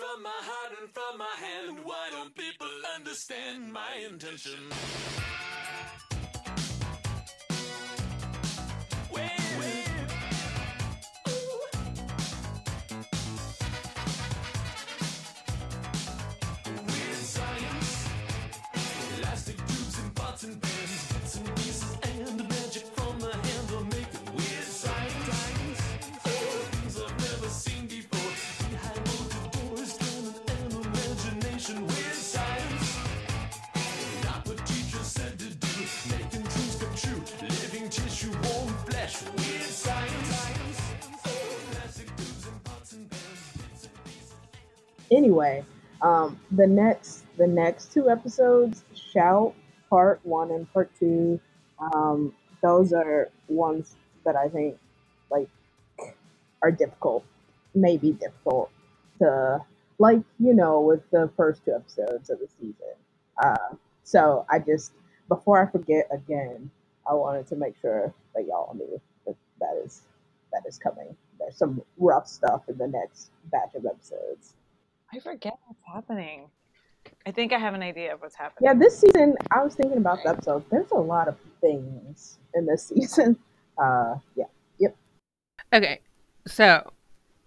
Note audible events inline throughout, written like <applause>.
from my heart and from my hand. Why don't people understand my intention? And anyway um the next the next two episodes shout part one and part two um those are ones that i think like are difficult maybe difficult to like you know with the first two episodes of the season. Uh so i just before i forget again i wanted to make sure that y'all knew that that is that is coming. There's some rough stuff in the next batch of episodes I forget what's happening. I think I have an idea of what's happening. Yeah, this season, I was thinking about the episode. There's a lot of things in this <laughs> season. Uh, yeah, yep. Okay, so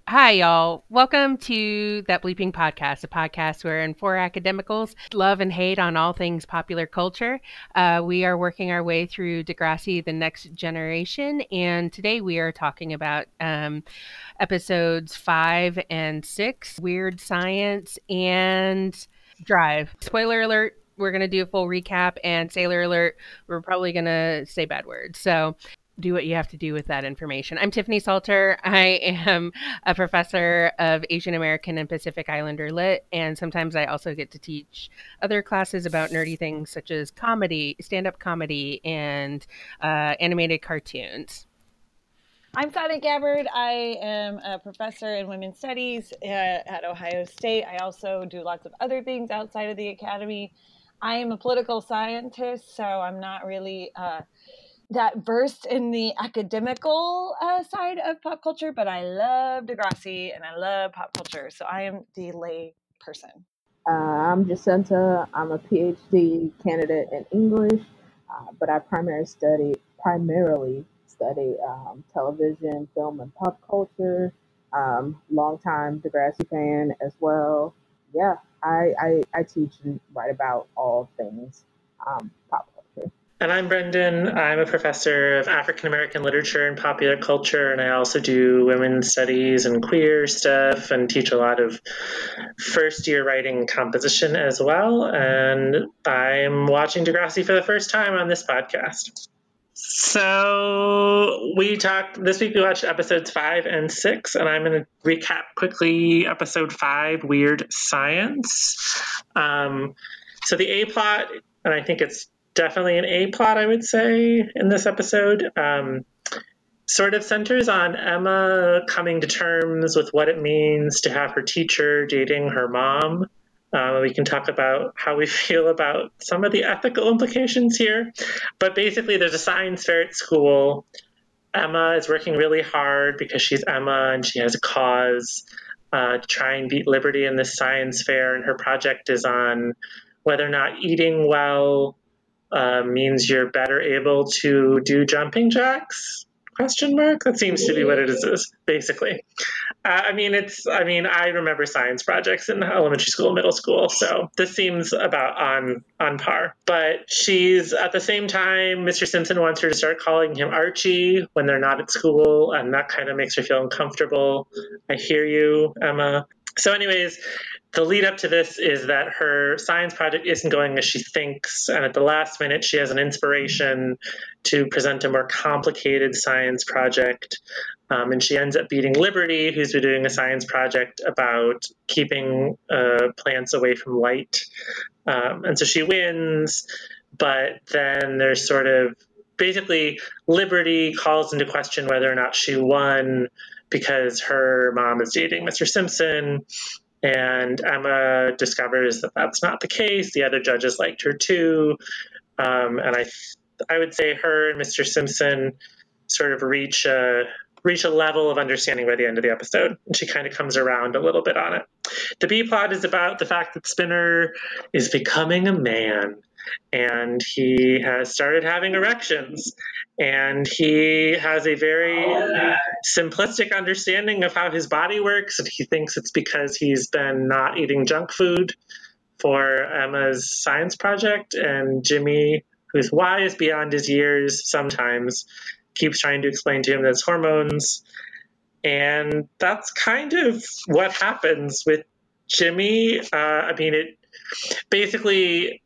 hi, y'all. Welcome to That Bleeping Podcast, a podcast wherein four academicals love and hate on all things popular culture. Uh, we are working our way through Degrassi, The Next Generation, and today we are talking about um, episodes five and six Weird Science and Drive. Spoiler alert. We're going to do a full recap, and Sailor Alert, we're probably going to say bad words. So, do what you have to do with that information. I'm Tiffany Salter. I am a professor of Asian American and Pacific Islander Lit, and sometimes I also get to teach other classes about nerdy things such as comedy, stand up comedy, and uh, animated cartoons. I'm Sonic Gabbard. I am a professor in women's studies uh, at Ohio State. I also do lots of other things outside of the academy. I am a political scientist, so I'm not really uh, that versed in the academical uh, side of pop culture, but I love Degrassi and I love pop culture, so I am the lay person. Uh, I'm Jacinta. I'm a PhD candidate in English, uh, but I primarily study primarily study um, television, film, and pop culture. Um, longtime Degrassi fan as well. Yeah, I, I, I teach and write about all things um, pop. And I'm Brendan. I'm a professor of African American literature and popular culture, and I also do women's studies and queer stuff and teach a lot of first year writing composition as well. And I'm watching Degrassi for the first time on this podcast. So we talked this week. We watched episodes five and six, and I'm going to recap quickly episode five, Weird Science. Um, so the A plot, and I think it's definitely an A plot, I would say, in this episode. Um, sort of centers on Emma coming to terms with what it means to have her teacher dating her mom. Uh, we can talk about how we <laughs> feel about some of the ethical implications here. But basically, there's a science fair at school. Emma is working really hard because she's Emma and she has a cause uh, to try and beat Liberty in this science fair. And her project is on whether or not eating well uh, means you're better able to do jumping jacks? Question mark? That seems to be what it is basically. Uh, i mean it's i mean i remember science projects in elementary school middle school so this seems about on on par. But she's at the same time mr simpson wants her to start calling him archie when they're not at school and that kind of makes her feel uncomfortable. I hear you emma. So anyways the lead up to this is that her science project isn't going as she thinks, and at the last minute, she has an inspiration to present a more complicated science project. Um, and she ends up beating Liberty, who's been doing a science project about keeping uh, plants away from light. Um, and so she wins, but then there's sort of basically Liberty calls into question whether or not she won because her mom is dating Mr. Simpson. And Emma discovers that that's not the case. The other judges liked her too. Um, and I, I would say her and Mr. Simpson sort of reach a, reach a level of understanding by the end of the episode. And she kind of comes around a little bit on it. The B plot is about the fact that Spinner is becoming a man and he has started having erections. And he has a very simplistic understanding of how his body works. And he thinks it's because he's been not eating junk food for Emma's science project. And Jimmy who's wise beyond his years sometimes keeps trying to explain to him that it's hormones. And that's kind of what happens with Jimmy. Uh, I mean it basically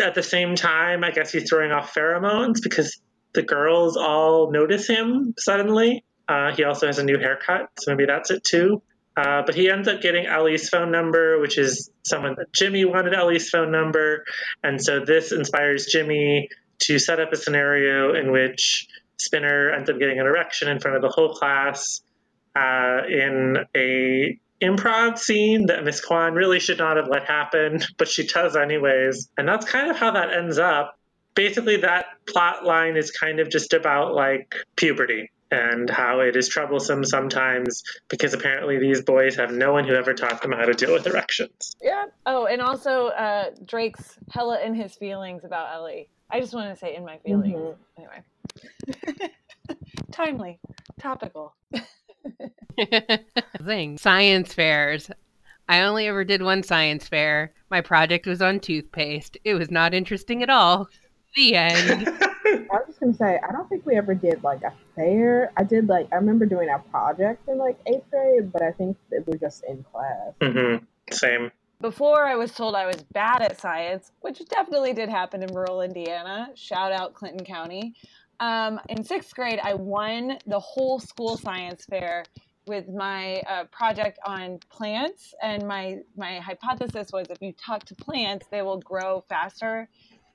at the same time, I guess he's throwing off pheromones because the girls all notice him suddenly. Uh, he also has a new haircut, so maybe that's it too. Uh, but he ends up getting Ellie's phone number, which is someone that Jimmy wanted Ellie's phone number. And so this inspires Jimmy to set up a scenario in which Spinner ends up getting an erection in front of the whole class uh, in a improv scene that Miss Kwan really should not have let happen, but she does anyways. And that's kind of how that ends up. Basically, that plot line is kind of just about like puberty and how it is troublesome sometimes because apparently these boys have no one who ever taught them how to deal with erections. Yeah. Oh, and also uh, Drake's hella in his feelings about Ellie. I just want to say in my feelings. Mhm. Anyway. <laughs> Timely. Topical. <laughs> <laughs> thing. Science fairs. I only ever did one science fair. My project was on toothpaste. It was not interesting at all. The end. <laughs> I was just gonna say, I don't think we ever did like a fair. I did like I remember doing a project in like eighth grade, but I think it was just in class. Mm-hmm. Same. Before I was told I was bad at science, which definitely did happen in rural Indiana. Shout out Clinton County. Um, in sixth grade, I won the whole school science fair with my uh, project on plants, and my my hypothesis was if you talk to plants, they will grow faster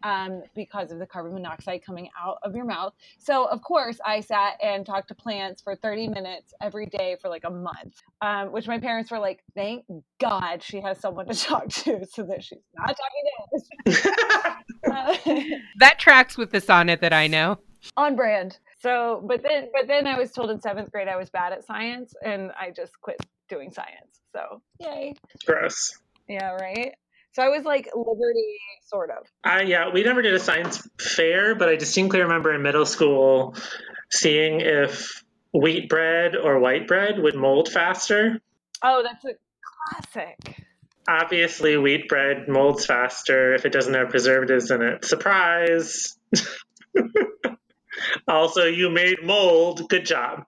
um, because of the carbon monoxide coming out of your mouth. So, of course, I sat and talked to plants for 30 minutes every day for like a month, um, which my parents were like, thank God she has someone to <laughs> talk to so that she's not talking to us. <laughs> <laughs> Uh, that tracks with the sonnet that I know. On brand. So, but then, but then I was told in seventh grade I was bad at science and I just quit doing science. So, yay. Gross. Yeah, right. So I was like Liberty, sort of. Uh, yeah, we never did a science fair, but I distinctly remember in middle school seeing if wheat bread or white bread would mold faster. Oh, that's a classic. Obviously, wheat bread molds faster if it doesn't have preservatives in it. Surprise! <laughs> also, you made mold. Good job.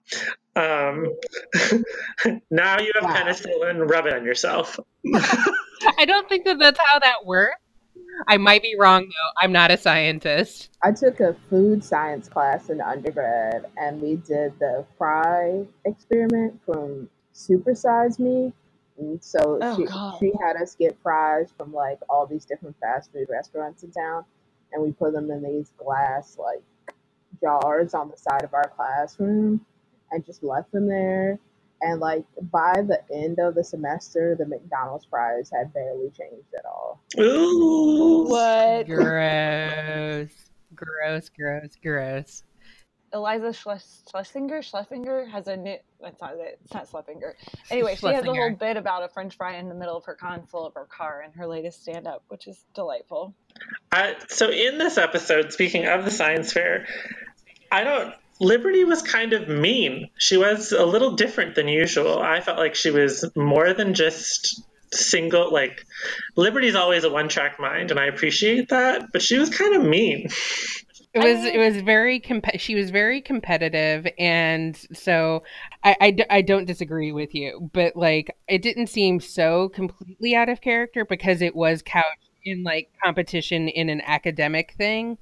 Um, <laughs> now you have Wow. penicillin. Rub it on yourself. <laughs> I don't think that that's how that works. I might be wrong though. I'm not a scientist. I took a food science class in undergrad, and we did the fry experiment from Supersize Me. And so Oh, she, God. she had us get fries from like all these different fast food restaurants in town, and we put them in these glass like jars on the side of our classroom, and just left them there. And like by the end of the semester, the McDonald's fries had barely changed at all. Ooh. What? Gross. Gross, gross, gross. Iliza Schles- Schlesinger Schlesinger has a new. That's not it. It's not Schlesinger. Anyway, she has a whole bit about a French fry in the middle of her console of her car in her latest stand-up, which is delightful. Uh, so in this episode, speaking of the science fair, I don't. Liberty was kind of mean. She was a little different than usual. I felt like she was more than just single. Like Liberty's always a one-track mind, and I appreciate that. But she was kind of mean. It was it was very comp- she was very competitive and so I, I d- I don't disagree with you but like it didn't seem so completely out of character because it was couched in like competition in an academic thing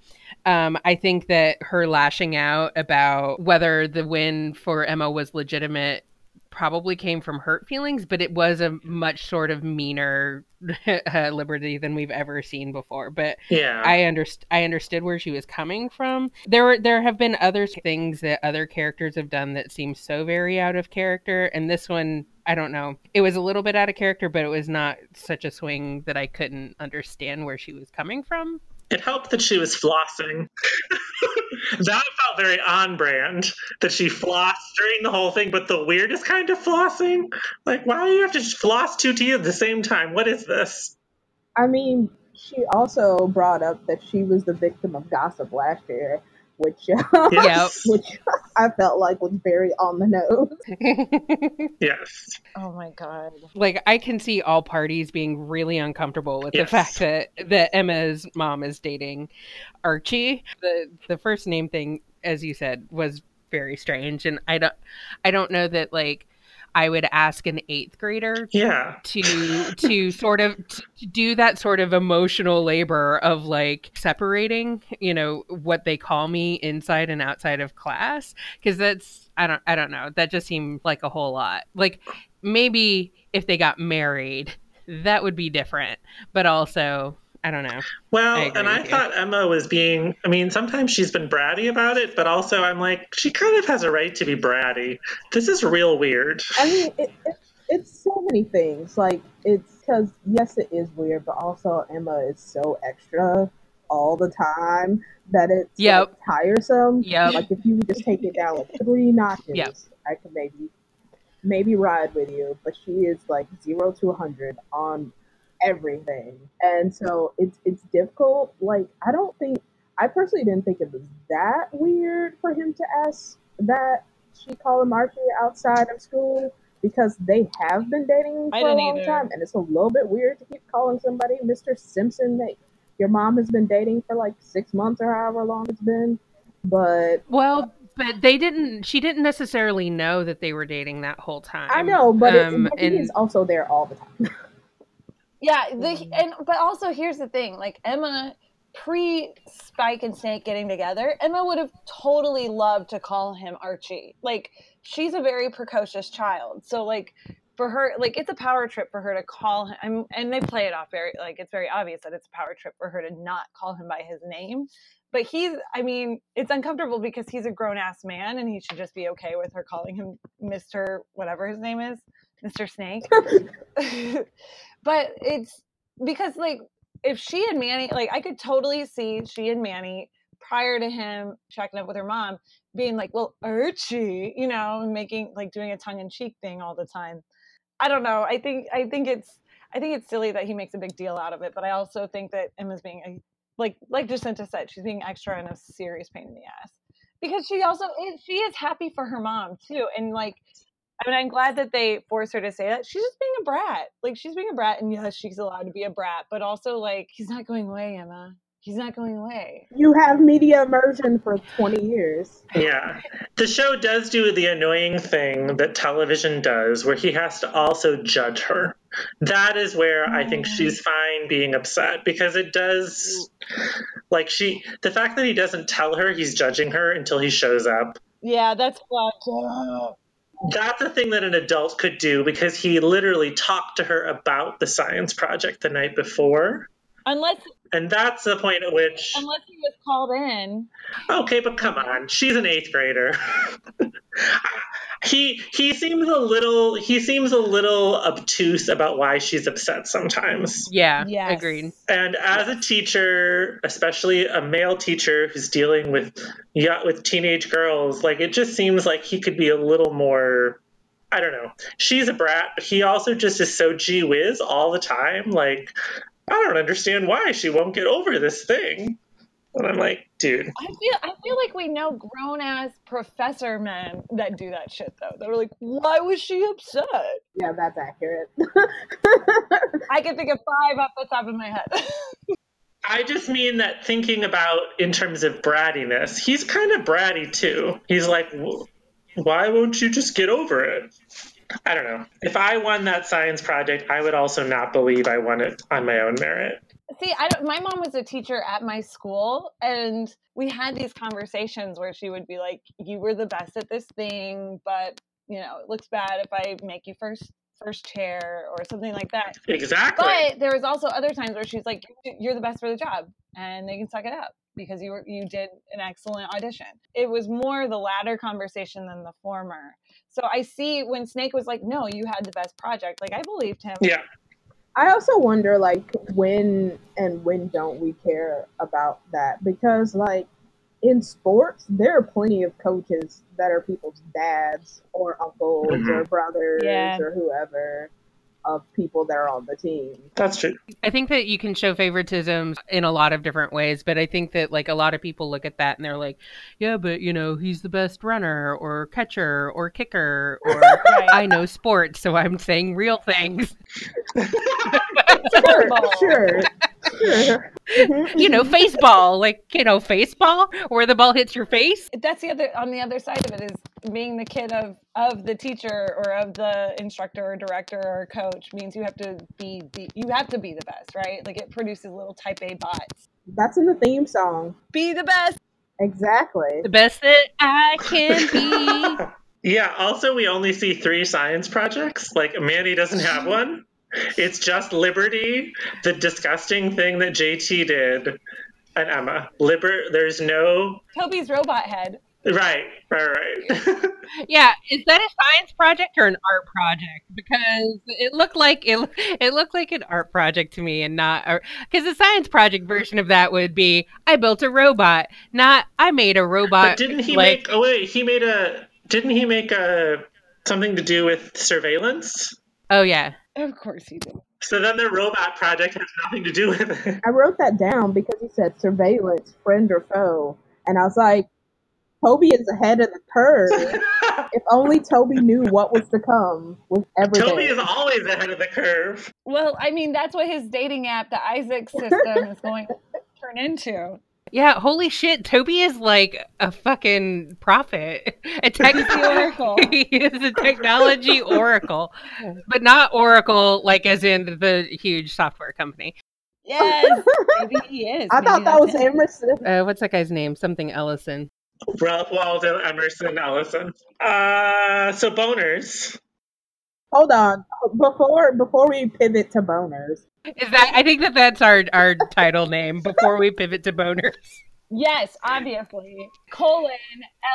um, I think that her lashing out about whether the win for Emma was legitimate probably came from hurt feelings, but it was a much sort of meaner <laughs> uh, liberty than we've ever seen before. But Yeah. I underst- I understood where she was coming from. There were there have been other things that other characters have done that seem so very out of character, and this one I don't know. It was a little bit out of character, but it was not such a swing that I couldn't understand where she was coming from. It helped that she was flossing. <laughs> that felt very on brand that she flossed during the whole thing, but the weirdest kind of flossing. Like, why do you have to floss two teeth at the same time? What is this? I mean, she also brought up that she was the victim of gossip last year, which uh, Yep. <laughs> which I felt like was very on the nose. <laughs> Yes. Oh my god. like I can see all parties being really uncomfortable with Yes. the fact that that Emma's mom is dating Archie. The the first name thing, as you said, was very strange, and I don't I don't know that like I would ask an eighth grader Yeah. to to sort of to do that sort of emotional labor of like separating you know what they call me inside and outside of class. Because that's i don't i don't know. That just seemed like a whole lot. Like maybe if they got married that would be different. But also i don't know Well, I and I with you. thought Emma was being, I mean, sometimes she's been bratty about it, but also I'm like, she kind of has a right to be bratty. This is real weird. I mean, it, it, it's so many things. Like, it's because, yes, it is weird, but also Emma is so extra all the time that it's like, tiresome. Yep. Like, if you would just take it down like three notches, Yep. I could maybe maybe ride with you. But she is like zero to a hundred on everything, and so it's it's difficult. Like, I don't think I personally didn't think it was that weird for him to ask that she called him Archie outside of school because they have been dating for a long either. time, and it's a little bit weird to keep calling somebody Mr. Simpson that your mom has been dating for like six months or however long it's been. But well but they didn't she didn't necessarily know that they were dating that whole time I know, but, Um, it, but and- is also there all the time. <laughs> Yeah, the, and but also here's the thing: like Emma, pre Spike and Snake getting together, Emma would have totally loved to call him Archie. Like she's a very precocious child, so like for her, like it's a power trip for her to call him, and they play it off very like it's very obvious that it's a power trip for her to not call him by his name. But he's, I mean, it's uncomfortable because he's a grown ass man, and he should just be okay with her calling him Mister whatever his name is, Mister Snake. <laughs> <laughs> but it's because like if she and Manny like I could totally see she and Manny prior to him checking up with her mom being like, Well, Archie, you know, making like doing a tongue in cheek thing all the time. I don't know. I think I think it's I think it's silly that he makes a big deal out of it, but I also think that Emma's being a, like like Jacinta said, she's being extra and a serious pain in the ass. Because she also is, she is happy for her mom too. And like I mean, I'm glad that they force her to say that. She's just being a brat. Like she's being a brat, and yes, she's allowed to be a brat, but also like he's not going away, Emma. He's not going away. You have media immersion for 20 years. Yeah. The show does do the annoying thing that television does, where he has to also judge her. That is where I think mm. she's fine being upset because it does, like, she, the fact that he doesn't tell her he's judging her until he shows up. Yeah, that's fucked. That's a thing that an adult could do because he literally talked to her about the science project the night before. Unless And that's the point at which, unless he was called in. okay, but come on, she's an eighth grader. <laughs> he he seems a little he seems a little obtuse about why she's upset sometimes. yeah Yes. agreed And as a teacher, especially a male teacher who's dealing with yeah, with teenage girls, like it just seems like he could be a little more I don't know. She's a brat, he also just is so gee whiz all the time. Like, I don't understand why she won't get over this thing. And I'm like, dude, I feel I feel like we know grown ass professor men that do that shit though. They're like, why was she upset? Yeah, that's accurate. <laughs> I can think of five off the top of my head. <laughs> I just mean that thinking about in terms of brattiness, he's kind of bratty too. He's like, why won't you just get over it? I don't know. If I won that science project, I would also not believe I won it on my own merit. See, I don't, my mom was a teacher at my school, and we had these conversations where she would be like, "You were the best at this thing, but you know, it looks bad if I make you first first chair or something like that." Exactly. But there was also other times where she's like, "You're the best for the job, and they can suck it up because you were you did an excellent audition." It was more the latter conversation than the former. So I see when Snake was like, "No, you had the best project." Like I believed him. yeah. I also wonder like when and when don't we care about that? Because like in sports there are plenty of coaches that are people's dads or uncles or mm-hmm. brothers Yeah. or whoever of people that are on the team. That's true. I think that you can show favoritism in a lot of different ways, but I think that like a lot of people look at that and they're like, yeah, but you know, he's the best runner or catcher or kicker or <laughs> Right. I know sports, so I'm saying real things. <laughs> Sure, sure, sure. <laughs> <laughs> You know, mm-hmm. faceball, like, you know, faceball where the ball hits your face. That's the other on the other side of it is being the kid of of the teacher or of the instructor or director or coach means you have to be the you have to be the best, right? Like it produces little type A bots. That's in the theme song. Be the best. Exactly. The best that I can be. <laughs> Yeah, also, we only see three science projects. Like, Mandy doesn't have one. It's just Liberty, the disgusting thing that JT did, and Emma. Liber, there's no. Toby's robot head. Right, right, right. <laughs> Yeah, is that a science project or an art project? Because it looked like it, it looked like an art project to me, and not because the science project version of that would be I built a robot, not I made a robot. but didn't he like, make. Oh, wait, he made a. Didn't he make a. Something to do with surveillance? Oh yeah, Of course he did. So then the robot project has nothing to do with it. I wrote that down because he said surveillance, friend or foe. And I was like, Toby is ahead of the curve. <laughs> if only Toby knew what was to come with everything. Toby is always ahead of the curve. Well, I mean that's what his dating app, the Isaac system, is going to turn into. Yeah. Holy shit, Toby is like a fucking prophet, <laughs> a tech oracle. <laughs> he is a technology oracle, but not oracle like as in the huge software company. Yes, maybe <laughs> he is. I Maybe thought that was him. Emerson. Uh, what's that guy's name? Something Ellison. Ralph Waldo Emerson Ellison. Uh, so boners. Hold on. Before before we pivot to boners, Is that? I think that that's our our title name before we pivot to boners. Yes, obviously. Colon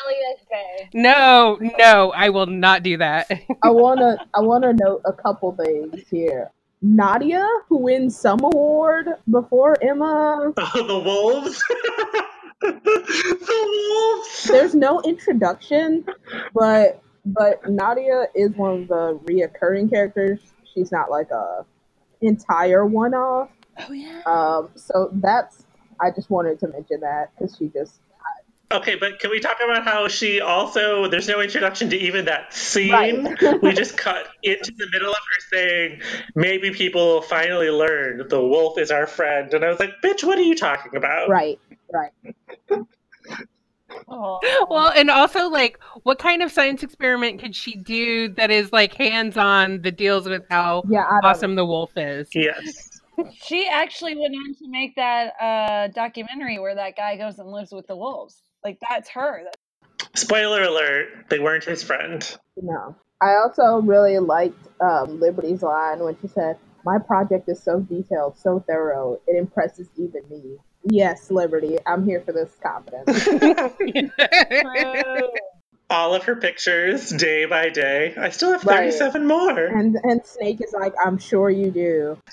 Elliot Bay. No, no, I will not do that. I wanna I wanna note a couple things here. Nadia, who wins some award before Emma. Oh, <laughs> the wolves. <laughs> the wolves. There's no introduction, but but Nadia is one of the reoccurring characters. She's not like a entire one off. Oh yeah. Um, so that's I just wanted to mention that because she just Okay, but can we talk about how she also there's no introduction to even that scene? Right. we just cut into the middle of her saying, Maybe people will finally learn the wolf is our friend. And I was like, Bitch, what are you talking about? right right. Oh. well, and also like, what kind of science experiment could she do that is like hands-on that deals with how Yeah, I don't awesome the wolf is? Yes. <laughs> She actually went on to make that uh, documentary where that guy goes and lives with the wolves. Like that's her. Spoiler alert, they weren't his friend. No. I also really liked um, Liberty's line when she said, My project is so detailed, so thorough, it impresses even me. Yes, Liberty, I'm here for this confidence. <laughs> Oh. All of her pictures, day by day. I still have Right. 37 more. and and Snake is like, I'm sure you do. <laughs>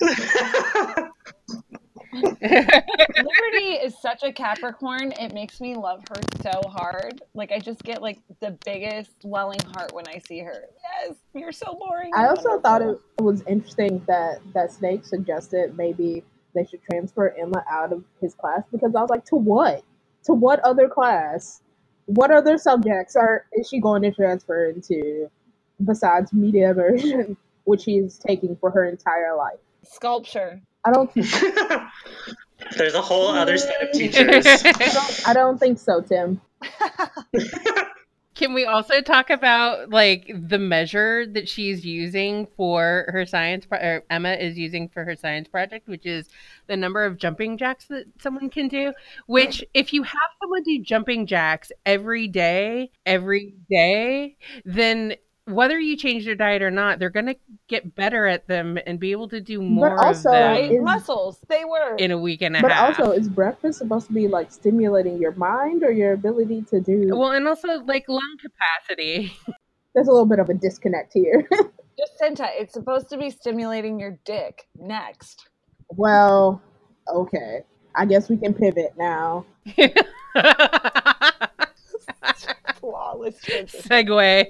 Liberty is such a Capricorn. It makes me love her so hard. Like I just get like the biggest welling heart when I see her. Yes, you're so boring. I and also thought it was interesting that, that Snake suggested maybe they should transfer Emma out of his class because I was like, to what? To what other class? What other subjects are is she going to transfer into besides media immersion, <laughs> which she's taking for her entire life? sculpture. I don't <laughs> There's a whole other set of <laughs> teachers. I don't, I don't think so, Tim. Can we also talk about like the measure that she's using for her science pro- or Emma is using for her science project, which is the number of jumping jacks that someone can do. Which, if you have someone do jumping jacks every day, every day, then whether you change their diet or not, they're gonna get better at them and be able to do more But also, of them is- Muscles. They were. in a week and a But half. also, is breakfast supposed to be like stimulating your mind or your ability to do? well, and also like lung capacity. There's a little bit of a disconnect here. <laughs> Jacinta, it's supposed to be stimulating your dick. Next. Well, okay. I guess we can pivot now. <laughs> Flawless transition. Segue.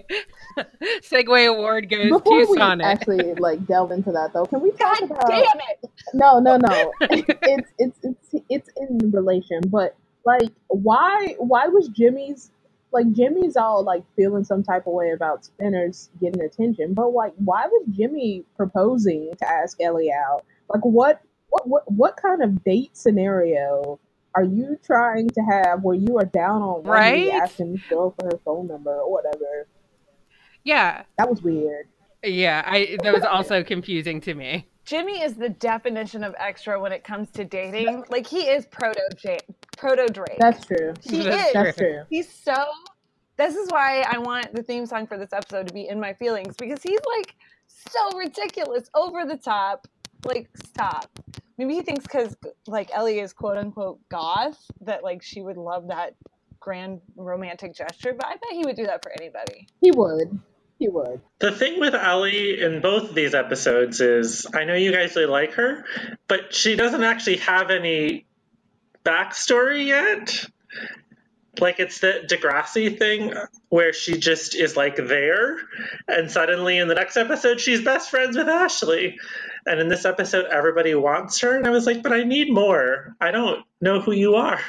<laughs> Segue award goes Before to we actually like delve into that though, can we talk God about damn it! No, no, no. it's it's it's it's in relation, but like why why was Jimmy's like Jimmy's all like feeling some type of way about Spinner's getting attention, but like why was Jimmy proposing to ask Ellie out? Like what what what what kind of date scenario are you trying to have where you are down on one knee Right? asking this girl for her phone number or whatever? Yeah. That was weird. Yeah. I that was also confusing to me. Jimmy is the definition of extra when it comes to dating. Like he is proto J- proto Drake. That's true. he That's is. That's true. He's so. This is why I want the theme song for this episode to be "In My Feelings" because he's like so ridiculous, over the top. Like, stop. Maybe he thinks because like Ellie is quote unquote goth that like she would love that grand romantic gesture, but I bet he would do that for anybody. He would. He would. The thing with Ellie in both of these episodes is I know you guys really like her, but she doesn't actually have any backstory yet. Like it's the Degrassi thing where she just is like there, and suddenly in the next episode she's best friends with Ashley. And in this episode, everybody wants her, and I was like, but I need more. I don't know who you are.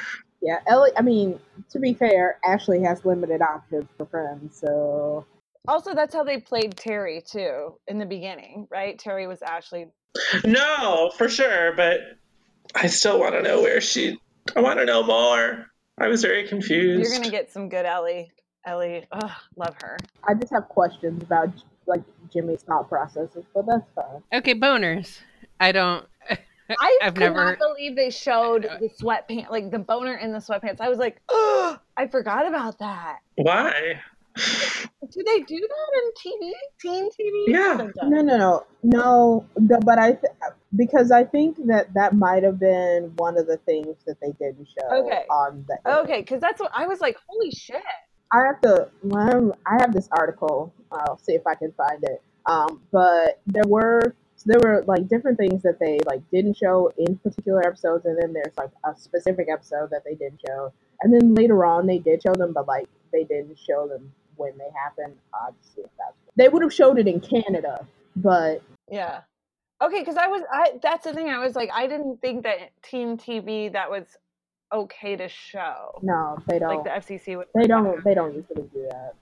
Yeah, Ellie. I mean, to be fair, Ashley has limited options for friends, so Also, that's how they played Terry too in the beginning, right? Terry was Ashley. No, for sure, but I still want to know where she. I want to know more. I was very confused. You're gonna get some good Ellie. Ellie, ugh, love her. I just have questions about like Jimmy's thought processes, but that's fine. Okay, boners. I don't. <laughs> I I've could never- not believe they showed the sweatpants, like the boner in the sweatpants. I was like, oh, I forgot about that. Why? Do they do that in TV? Teen TV? Yeah. Sometimes. No, no, no, no. The, but I th- because I think that that might have been one of the things that they didn't show Okay. on the. Okay, because that's what I was like. Holy shit! I have to. I have this article. I'll see if I can find it. Um, but there were there were like different things that they like didn't show in particular episodes, and then there's like a specific episode that they didn't show, and then later on they did show them, but like they didn't show them when they happened. Obviously, if that's they would have showed it in Canada, but Yeah. Okay, because I was. I that's the thing. I was like, I didn't think that Teen TV that was okay to show. no, they don't. Like the FCC would. they don't. They don't usually do that.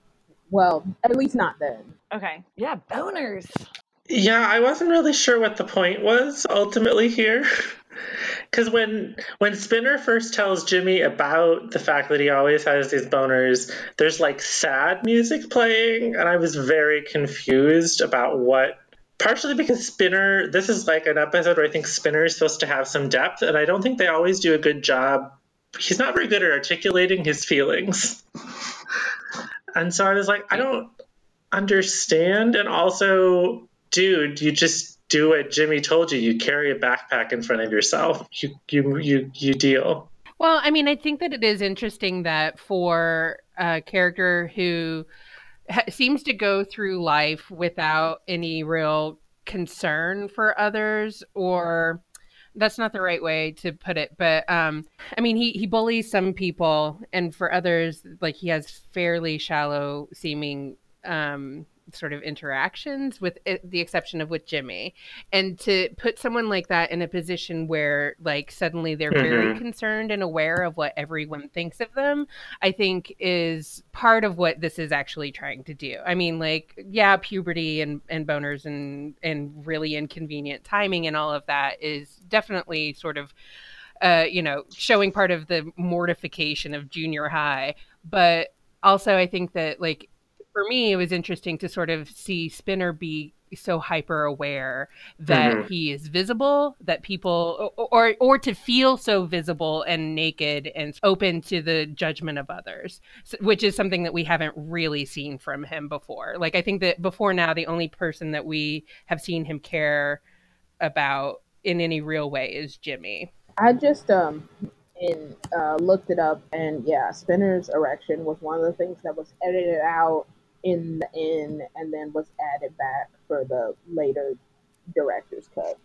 Well, at least not then. Okay. Yeah, boners. Yeah, I wasn't really sure what the point was ultimately here. <laughs> Because when when Spinner first tells Jimmy about the fact that he always has these boners, there's like sad music playing, and I was very confused about what. Partially because Spinner, this is like an episode where I think Spinner is supposed to have some depth, and I don't think they always do a good job. He's not very good at articulating his feelings. And so I was like, I don't understand. And also, dude, you just do what Jimmy told you. You carry a backpack in front of yourself. You you you you deal. Well, I mean, I think that it is interesting that for a character who seems to go through life without any real concern for others or that's not the right way to put it but um i mean he he bullies some people and for others like he has fairly shallow seeming um sort of interactions with it, the exception of with Jimmy. And to put someone like that in a position where like suddenly they're very Mhm. concerned and aware of what everyone thinks of them i think is part of what this is actually trying to do. I mean like yeah puberty and and boners and and really inconvenient timing and all of that is definitely sort of uh you know showing part of the mortification of junior high. But also i think that like for me it was interesting to sort of see spinner be so hyper aware that Mhm. he is visible that people or, or or to feel so visible and naked and open to the judgment of others which is something that we haven't really seen from him before like i think that before now the only person that we have seen him care about in any real way is jimmy I just um in uh, looked it up, and yeah, Spinner's erection was one of the things that was edited out in the end and then was added back for the later director's cut.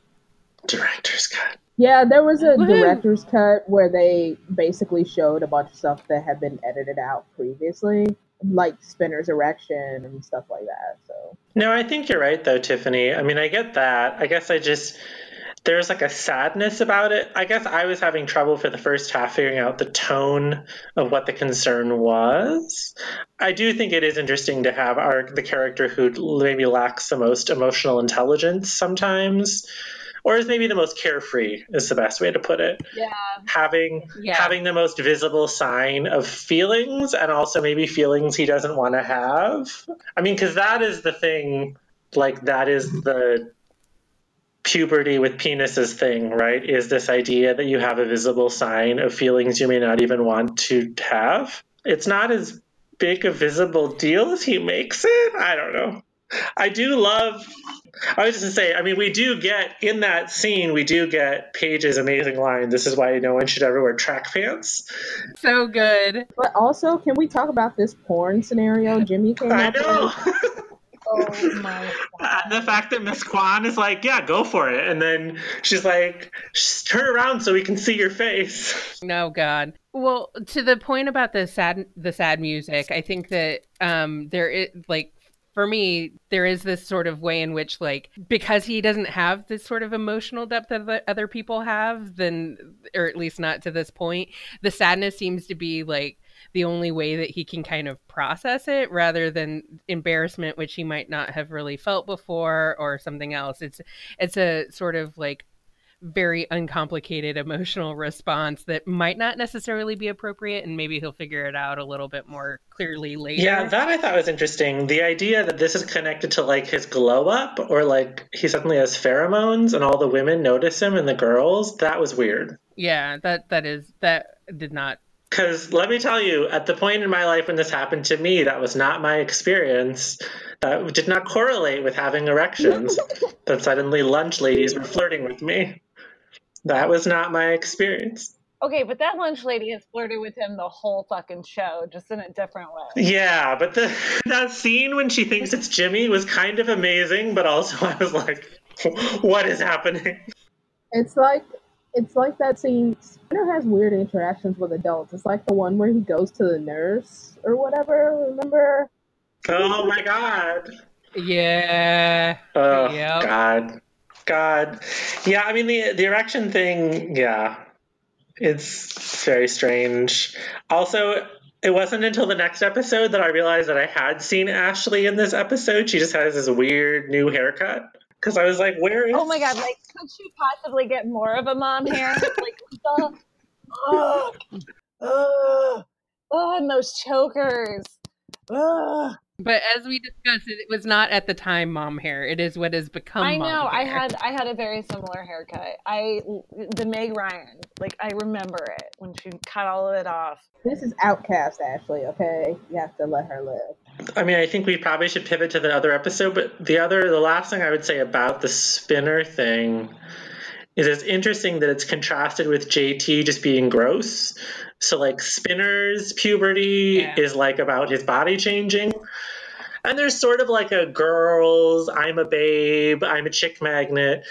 Director's cut. Yeah, there was a Woohoo. director's cut where they basically showed a bunch of stuff that had been edited out previously, like Spinner's erection and stuff like that. So No, I think you're right though, Tiffany. I mean, I get that. I guess I just there's like a sadness about it. I guess I was having trouble for the first half figuring out the tone of what the concern was. I do think it is interesting to have our the character who maybe lacks the most emotional intelligence sometimes or is maybe the most carefree is the best way to put it. Yeah. Having Yeah. having the most visible sign of feelings and also maybe feelings he doesn't want to have. I mean, because that is the thing, like, that is the puberty with penises thing, right? Is this idea that you have a visible sign of feelings you may not even want to have. It's not as big a visible deal as he makes it. I don't know. I do love. I was just gonna say, I mean, we do get in that scene, we do get Paige's amazing line. This is why no one should ever wear track pants. So good. But also, can we talk about this porn scenario Jimmy came I up know. with? <laughs> Oh <laughs> my and the fact that Miss Kwan is like, yeah, go for it. And then she's like, turn around so we can see your face. <laughs> No God. Well, to the point about the sad the sad music, I think that um there is like for me there is this sort of way in which like because he doesn't have this sort of emotional depth that other people have, then or at least not to this point, the sadness seems to be like the only way that he can kind of process it rather than embarrassment which he might not have really felt before or something else. It's it's a sort of like very uncomplicated <laughs> emotional response that might not necessarily be appropriate and maybe he'll figure it out a little bit more clearly later. Yeah, that I thought was interesting. The idea that this is connected to like his glow up or like he suddenly has pheromones and all the women notice him and the girls, that was weird. yeah, that that is that did not Because let me tell you, at the point in my life when this happened to me, that was not my experience. That did not correlate with having erections. <laughs> that suddenly lunch ladies were flirting with me. That was not my experience. Okay, but that lunch lady has flirted with him the whole fucking show, just in a different way. Yeah, but the <laughs> that scene when she thinks it's Jimmy was kind of amazing, but also <laughs> I was like, what is happening? It's like it's like that scene. Spinner has weird interactions with adults. It's like the one where he goes to the nurse or whatever. Remember? Oh my god. Yeah. Oh Yep. God, God, yeah. I mean the the erection thing. Yeah, it's very strange. Also, it wasn't until the next episode that I realized that I had seen Ashley in this episode. She just has this weird new haircut. Because I was like, where is? Oh my god, like <laughs> could she possibly get more of a mom hair? Like the oh, oh, oh, and those chokers. Ugh. But as we discussed, it, it was not at the time mom hair. It is what has become. I mom know. I had I had a very similar haircut. I the Meg Ryan, like I remember it when she cut all of it off. This is Outcast, Ashley. Okay, you have to let her live. I mean, I think we probably should pivot to the other episode, but the other, the last thing I would say about the spinner thing is it's interesting that it's contrasted with JT just being gross. So, like, Spinner's puberty Yeah. is like about his body changing. And there's sort of like a girls, I'm a babe, I'm a chick magnet.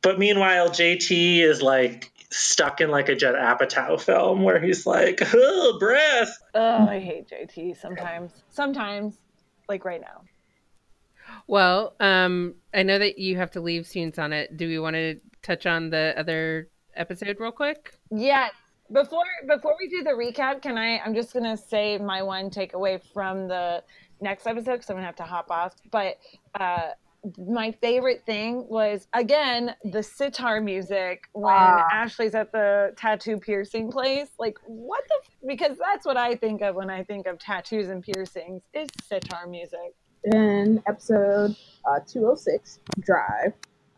But meanwhile, JT is like stuck in like a Judd Apatow film where he's like, oh, breath. Oh, I hate JT sometimes. Sometimes, like right now. Well, um, I know that you have to leave soon, it. Do we want to touch on the other episode real quick? Yes. Before before we do the recap, can I? I'm just gonna say my one takeaway from the next episode because I'm gonna have to hop off. But uh, my favorite thing was again the sitar music when Ah. Ashley's at the tattoo piercing place. Like what the? F- because that's what I think of when I think of tattoos and piercings. Is sitar music. in episode uh, 206, Drive,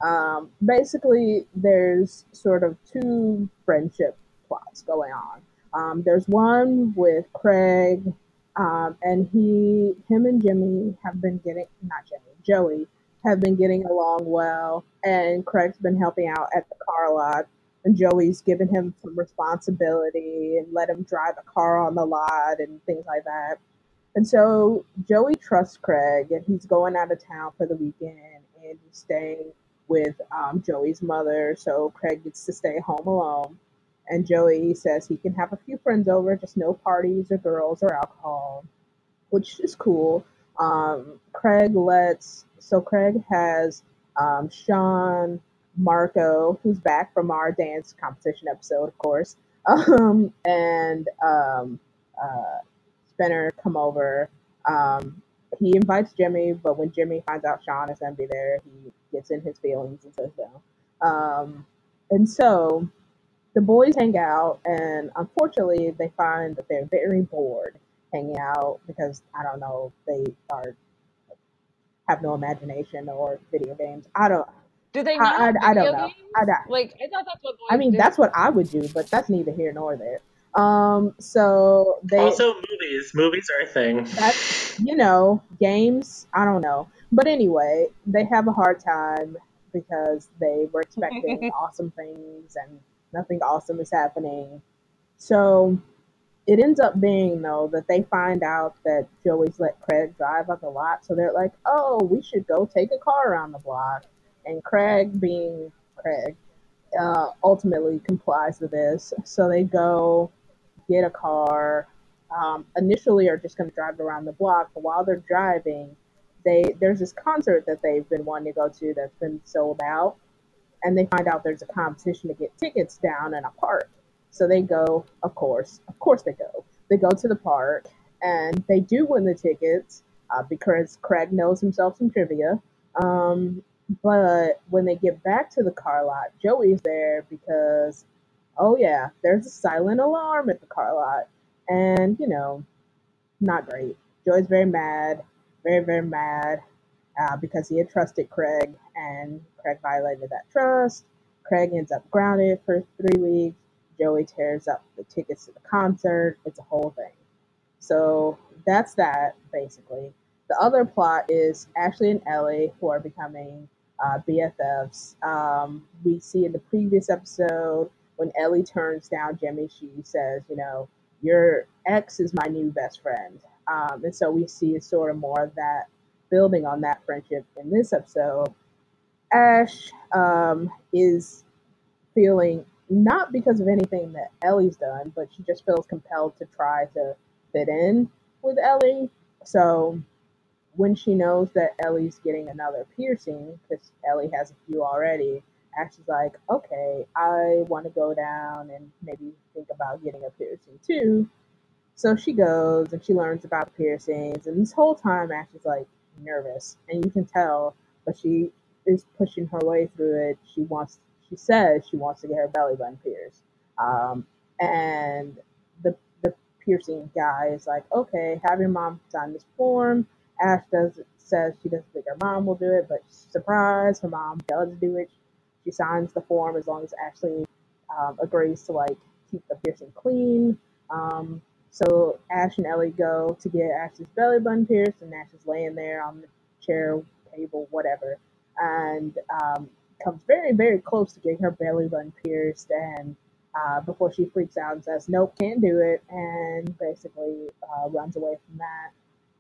um, basically there's sort of two friendship plots going on. Um, there's one with Craig, um, and he, him and Jimmy have been getting, not Jimmy, Joey, have been getting along well, and Craig's been helping out at the car lot. And Joey's given him some responsibility and let him drive a car on the lot and things like that. And so Joey trusts Craig, and he's going out of town for the weekend, and he's staying with um, Joey's mother. So Craig gets to stay home alone. And Joey says he can have a few friends over, just no parties or girls or alcohol, which is cool. Um, Craig lets so Craig has um, Sean, Marco, who's back from our dance competition episode, of course, <laughs> um, and um, uh, Spinner come over. Um, he invites Jimmy, but when Jimmy finds out Sean is going to be there, he gets in his feelings and says no. Um, and so the boys hang out, and unfortunately, they find that they're very bored hanging out because I don't know they are have no imagination or video games. I don't. Do they I, not I, have I don't know. games? I don't. Like I thought that's what boys I mean, did. that's what I would do, but that's neither here nor there. Um, so they Also, movies. Movies are a thing. that's you know games. I don't know, but anyway, they have a hard time because they were expecting <laughs> awesome things and nothing awesome is happening. So it ends up being though that they find out that Joey's let Craig drive on the lot, so they're like, "Oh, we should go take a car around the block." And Craig, being Craig, uh, ultimately complies with this. So they go get a car. Um, initially, are just going to drive around the block, but while they're driving, they there's this concert that they've been wanting to go to that's been sold out, and they find out there's a competition to get tickets down in a park. So they go, of course, of course they go. They go to the park, and they do win the tickets uh, because Craig knows himself some trivia. Um, but when they get back to the car lot, Joey's there because, oh yeah, there's a silent alarm at the car lot, and you know, not great. Joey's very mad, very very mad, uh, because he had trusted Craig, and Craig violated that trust. Craig ends up grounded for three weeks. Joey tears up the tickets to the concert. It's a whole thing. So that's that, basically. The other plot is Ashley and Ellie, who are becoming uh, BFFs. Um, we see in the previous episode when Ellie turns down Jimmy, she says, you know, your ex is my new best friend. Um, and so we see sort of more of that building on that friendship in this episode. Ash um, is feeling not because of anything that Ellie's done, but she just feels compelled to try to fit in with Ellie. So when she knows that Ellie's getting another piercing, because Ellie has a few already, Ash is like, okay, I want to go down and maybe think about getting a piercing too. So she goes and she learns about piercings, and this whole time Ash is like nervous, and you can tell, but she is pushing her way through it. She wants, she says she wants to get her belly button pierced, um, and the the piercing guy is like, okay, have your mom sign this form. Ash does says she doesn't think her mom will do it, but surprise, her mom does do it. She signs the form as long as Ashley um, agrees to like keep the piercing clean. Um, so Ash and Ellie go to get Ash's belly button pierced, and Ash is laying there on the chair, table, whatever, and um, comes very, very close to getting her belly button pierced, and uh, before she freaks out and says, "Nope, can't do it," and basically uh, runs away from that.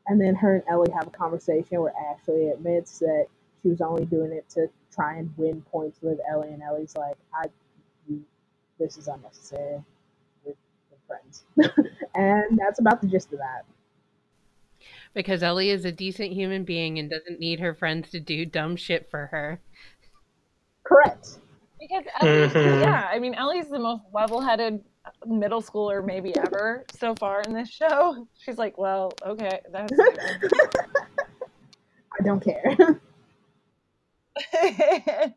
And then her and Ellie have a conversation where Ashley admits that she was only doing it to try and win points with Ellie, and Ellie's like, "I, you, this is unnecessary. We're, friends." <laughs> and that's about the gist of that. Because Ellie is a decent human being and doesn't need her friends to do dumb shit for her. Correct. Because Ellie, Mhm. yeah, I mean Ellie's the most level-headed middle schooler maybe ever so far in this show. She's like, well, okay, that's. <laughs> I don't care. <laughs>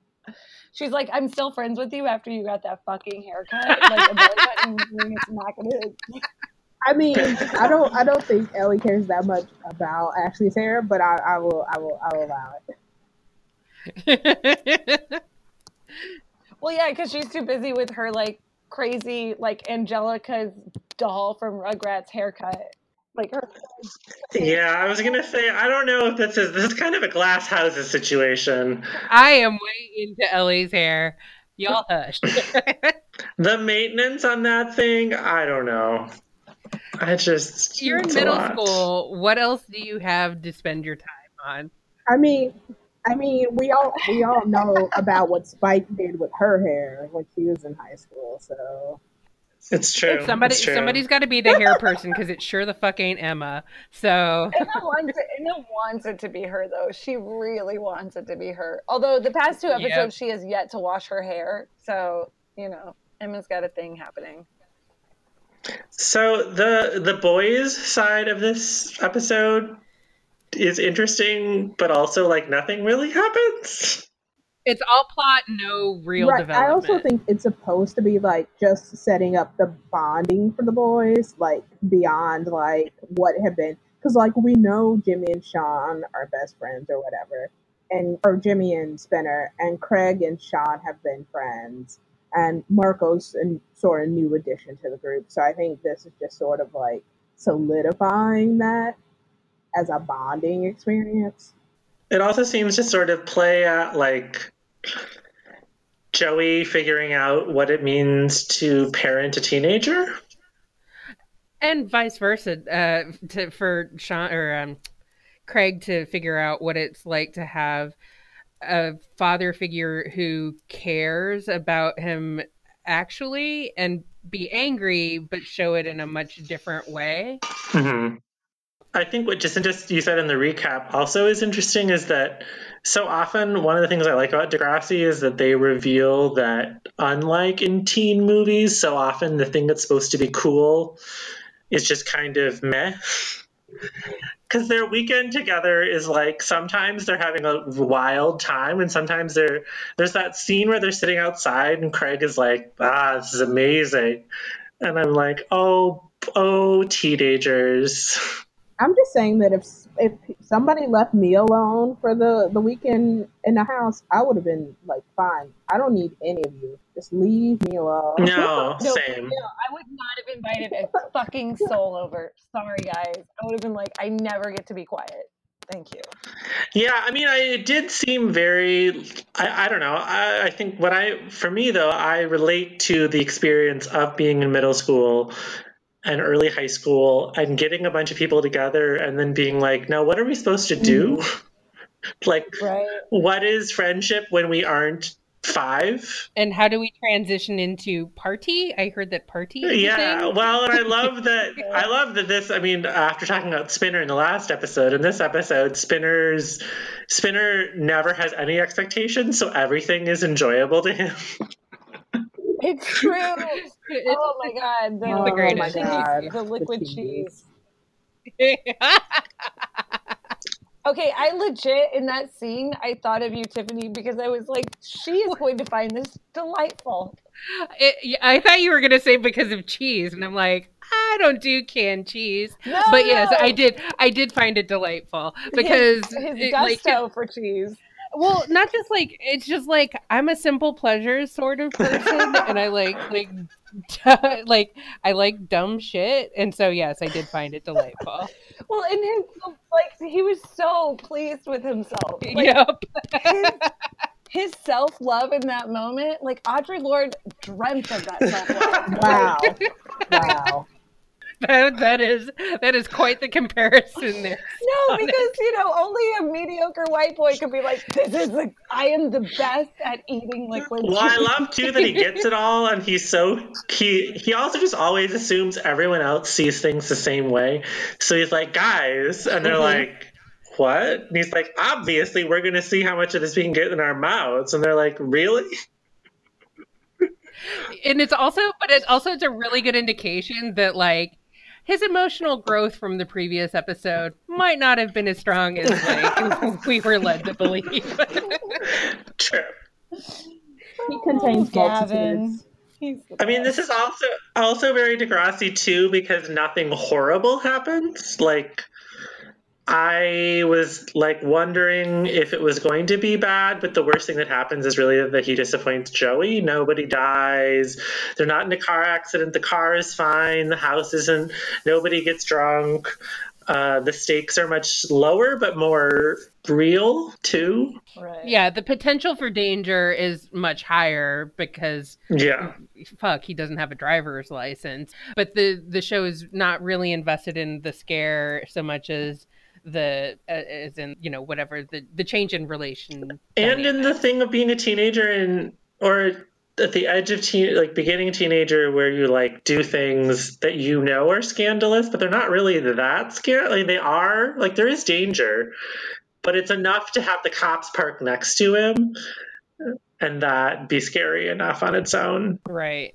She's like, I'm still friends with you after you got that fucking haircut. Like a belly button ring not gonna. I mean, I don't, I don't think Ellie cares that much about Ashley's hair, but I, I will, I will, I will allow it. <laughs> Well, yeah, because she's too busy with her like crazy like Angelica's doll from Rugrats haircut. Like her. Yeah, I was gonna say I don't know if this is this is kind of a glass houses situation. I am way into Ellie's hair. Y'all hush. <laughs> The maintenance on that thing, I don't know. I just You're in middle school. What else do you have to spend your time on? I mean, I mean, we all we all know about what Spike did with her hair when she was in high school. So It's true. Somebody, it's true. somebody's got to be the hair person because it sure the fuck ain't Emma. So Anna wants, it, Anna wants it to be her, though. She really wants it to be her. Although the past two episodes, Yep. she has yet to wash her hair. So, you know, Emma's got a thing happening. So the the boys side of this episode is interesting, but also like nothing really happens. it's all plot, no real right, I also think it's supposed to be like just setting up the bonding for the boys, like beyond like what had been because like we know Jimmy and Sean are best friends or whatever, and or Jimmy and Spinner and Craig and Sean have been friends, and Marco's a sort of new addition to the group. So I think this is just sort of like solidifying that as a bonding experience. It also seems to sort of play at like Joey figuring out what it means to parent a teenager. and vice versa uh, to for Sean or um, Craig to figure out what it's like to have a father figure who cares about him actually and be angry but show it in a much different way. hmm I think what Jacinta you said in the recap also is interesting is that so often one of the things I like about Degrassi is that they reveal that unlike in teen movies, so often the thing that's supposed to be cool is just kind of meh. <laughs> Because their weekend together is like sometimes they're having a wild time, and sometimes they're there's that scene where they're sitting outside and Craig is like, "Ah, this is amazing," and I'm like, "Oh, oh, teenagers." <laughs> I'm just saying that if if somebody left me alone for the the weekend in the house, I would have been like, fine. I don't need any of you. Just leave me alone. No, No, same. No, I would not have invited a fucking soul over. Sorry, guys. I would have been like, I never get to be quiet. Thank you. Yeah, I mean, I, it did seem very. I, I don't know. I, I think what I, for me though, I relate to the experience of being in middle school and early high school and getting a bunch of people together and then being like, no, what are we supposed to do? Mm-hmm. <laughs> like, Right. what is friendship when we aren't five? And how do we transition into party? I heard that party. is Yeah, well, and I <laughs> love that. I love that this. I mean, after talking about Spinner in the last episode, in this episode, Spinner's Spinner never has any expectations, so everything is enjoyable to him. <laughs> It's true. <laughs> oh my god. The, Oh the the greatest. God, the the <laughs> liquid cheese. cheese. <laughs> Okay, I legit in that scene, I thought of you, Tiffany, because I was like, she is going to find this delightful. It- I thought you were gonna say because of cheese, and I'm like, I don't do canned cheese. No, but yes, no. I did. I did find it delightful because his, his it, like, gusto for cheese. Well, not just like it's just like I'm a simple pleasures sort of person, <laughs> and I like like <laughs> like I like dumb shit, and so yes, I did find it delightful. Well, and his like he was so pleased with himself. Like, yep. his, his self love in that moment, like Audre Lorde dreamt of that self love. <laughs> Wow. wow. That, that is that is quite the comparison there. <laughs> No, because you know, only a mediocre white boy could be like, "This is the I am the best at eating liquid." Well, I cheese." love too that he <laughs> gets it all, and he's so he he also just always assumes everyone else sees things the same way. So he's like, guys, and they're mm-hmm. like, what? And he's like, obviously, we're gonna see how much of this we can get in our mouths, and they're like, really? and it's also but it's also it's a really good indication that like his emotional growth from the previous episode might not have been as strong as like <laughs> we were led to believe. <laughs> True. He contains Gavin. multitudes. I mean, this is also also very Degrassi too because nothing horrible happens. Like, I was like wondering if it was going to be bad, but the worst thing that happens is really that he disappoints Joey. Nobody dies. They're not in a car accident. The car is fine. The house isn't. Nobody gets drunk. uh, the stakes are much lower but more real too. Right. Yeah, the potential for danger is much higher because Yeah. fuck, he doesn't have a driver's license. But the the show is not really invested in the scare so much as the uh, as in you know whatever the the change in relation and in the thing of being a teenager and or at the edge of teen like beginning teenager where you like do things that you know are scandalous but they're not really that scary like they are like there is danger but it's enough to have the cops park next to him and that be scary enough on its own. Right.